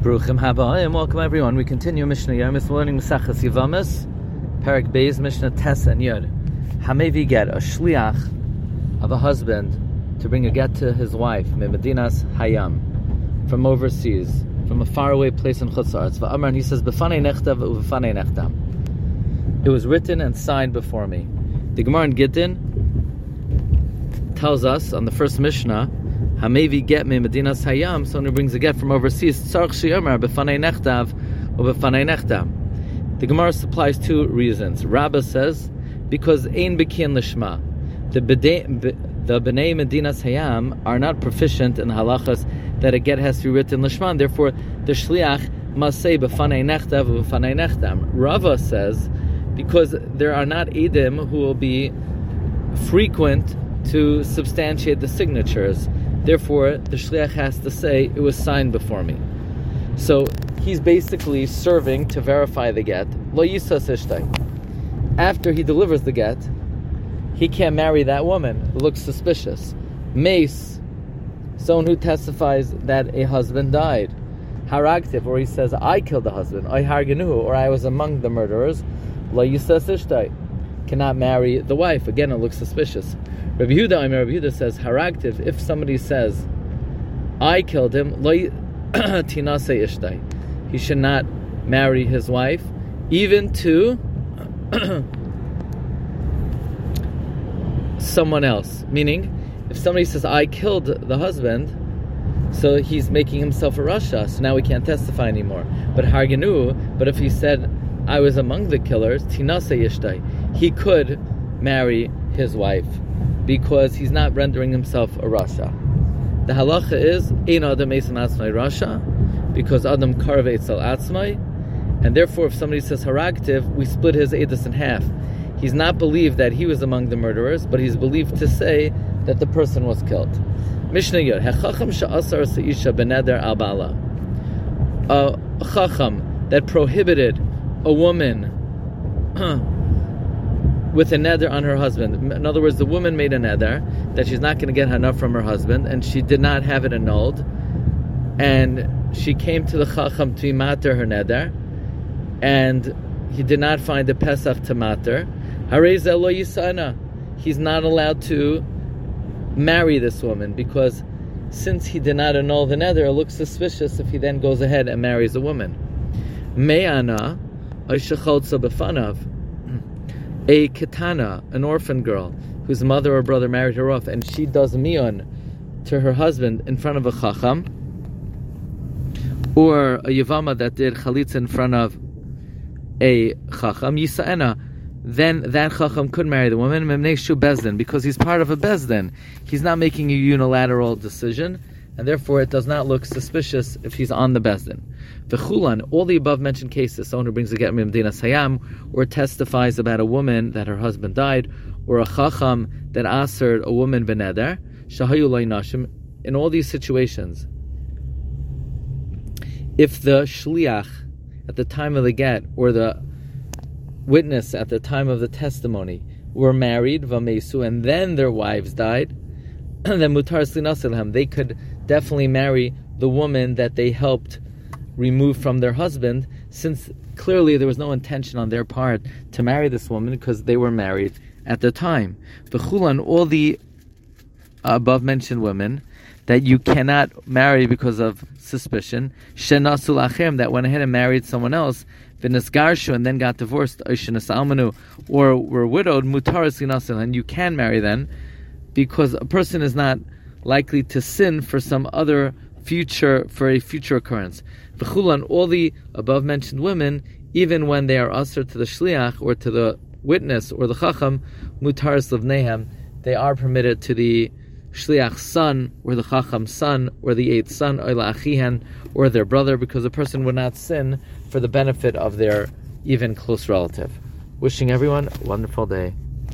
Bruchim Habayim. Welcome everyone. We continue Mishnah Yomis, learning Mesachas Yivamis, Perek Beis, Mishnah Tes and Yud. Hamevi get a shliach of a husband to bring a get to his wife, Medinas Hayam, from overseas, from a faraway place in Chutzar. Va'amar, and he says, B'fanei nechtav u'b'fanei nechtam. It was written and signed before me. The Gemara in Gittin tells us on the first Mishnah Hamevi get me Medinas Hayam, someone who brings a get from overseas, Tzarch Shiyomar, Befanei Nechtav, or Befanei Nechtam. The Gemara supplies two reasons. Rabbah says, because Ein Bekin Lishma. The the Bnei Medinas Hayam are not proficient in halachas that a get has to be written Lishman, therefore the Shliach must say Befanei Nechtav, Befanei Nechtam. Rava says, because there are not Edim who will be frequent to substantiate the signatures. Therefore, the shliach has to say it was signed before me. So he's basically serving to verify the get. Lo After he delivers the get, he can't marry that woman. It looks suspicious. Mace, someone who testifies that a husband died. Haragtiv, or he says, I killed the husband. I or I was among the murderers. Lo Cannot marry the wife. Again, it looks suspicious. Rabbi Yehuda, Rabbi Yehuda says, Haragtiv, if somebody says, I killed him. He should not marry his wife, even to someone else. Meaning, if somebody says, I killed the husband, so he's making himself a rasha, so now we can't testify anymore. But Harganu, but if he said, I was among the killers, tinase ishtai, he could marry his wife because he's not rendering himself a rasha. The halacha is ein adam esan atzmai rasha because adam karve etzel atzmai, and therefore if somebody says haragtiv, we split his edus in half. He's not believed that he was among the murderers, but he's believed to say that the person was killed. Mishnah Yod, hechacham sha'asar seisha beneder al bala. A chacham that prohibited a woman with a neder on her husband. In other words, the woman made a neder that she's not going to get enough from her husband, and she did not have it annulled. And she came to the chacham to matter her neder, and he did not find the pesach to matter. He's not allowed to marry this woman because since he did not annul the neder, it looks suspicious if he then goes ahead and marries a woman. Me'ana, befanav a katana, an orphan girl, whose mother or brother married her off, and she does mion to her husband in front of a chacham, or a yavama that did chalitza in front of a chacham, yisa'ena, then that chacham could marry the woman, memneshu bezdin, because he's part of a bezdin. He's not making a unilateral decision and therefore it does not look suspicious if he's on the Bezdin. V'chulan, all the above mentioned cases, someone who brings a get Medinas Hayam, or testifies about a woman that her husband died, or a chacham that answered a woman beneder, shahayu nashim, in all these situations, if the shliach at the time of the get, or the witness at the time of the testimony, were married, vamesu, and then their wives died, then mutar slinasilham, they could definitely marry the woman that they helped remove from their husband, since clearly there was no intention on their part to marry this woman because they were married at the time. V'chulan, all the above mentioned women that you cannot marry because of suspicion, shenasul achem, that went ahead and married someone else, v'nesgarshu, and then got divorced, or were widowed, mutaras and you can marry then, because a person is not likely to sin for some other future for a future occurrence. V'chulan, all the above mentioned women, even when they are usher to the shliach or to the witness or the chacham, mutaris levnehem, they are permitted to the shliach's son or the chacham's son or the eighth son achihen or their brother, because a person would not sin for the benefit of their even close relative. Wishing everyone a wonderful day.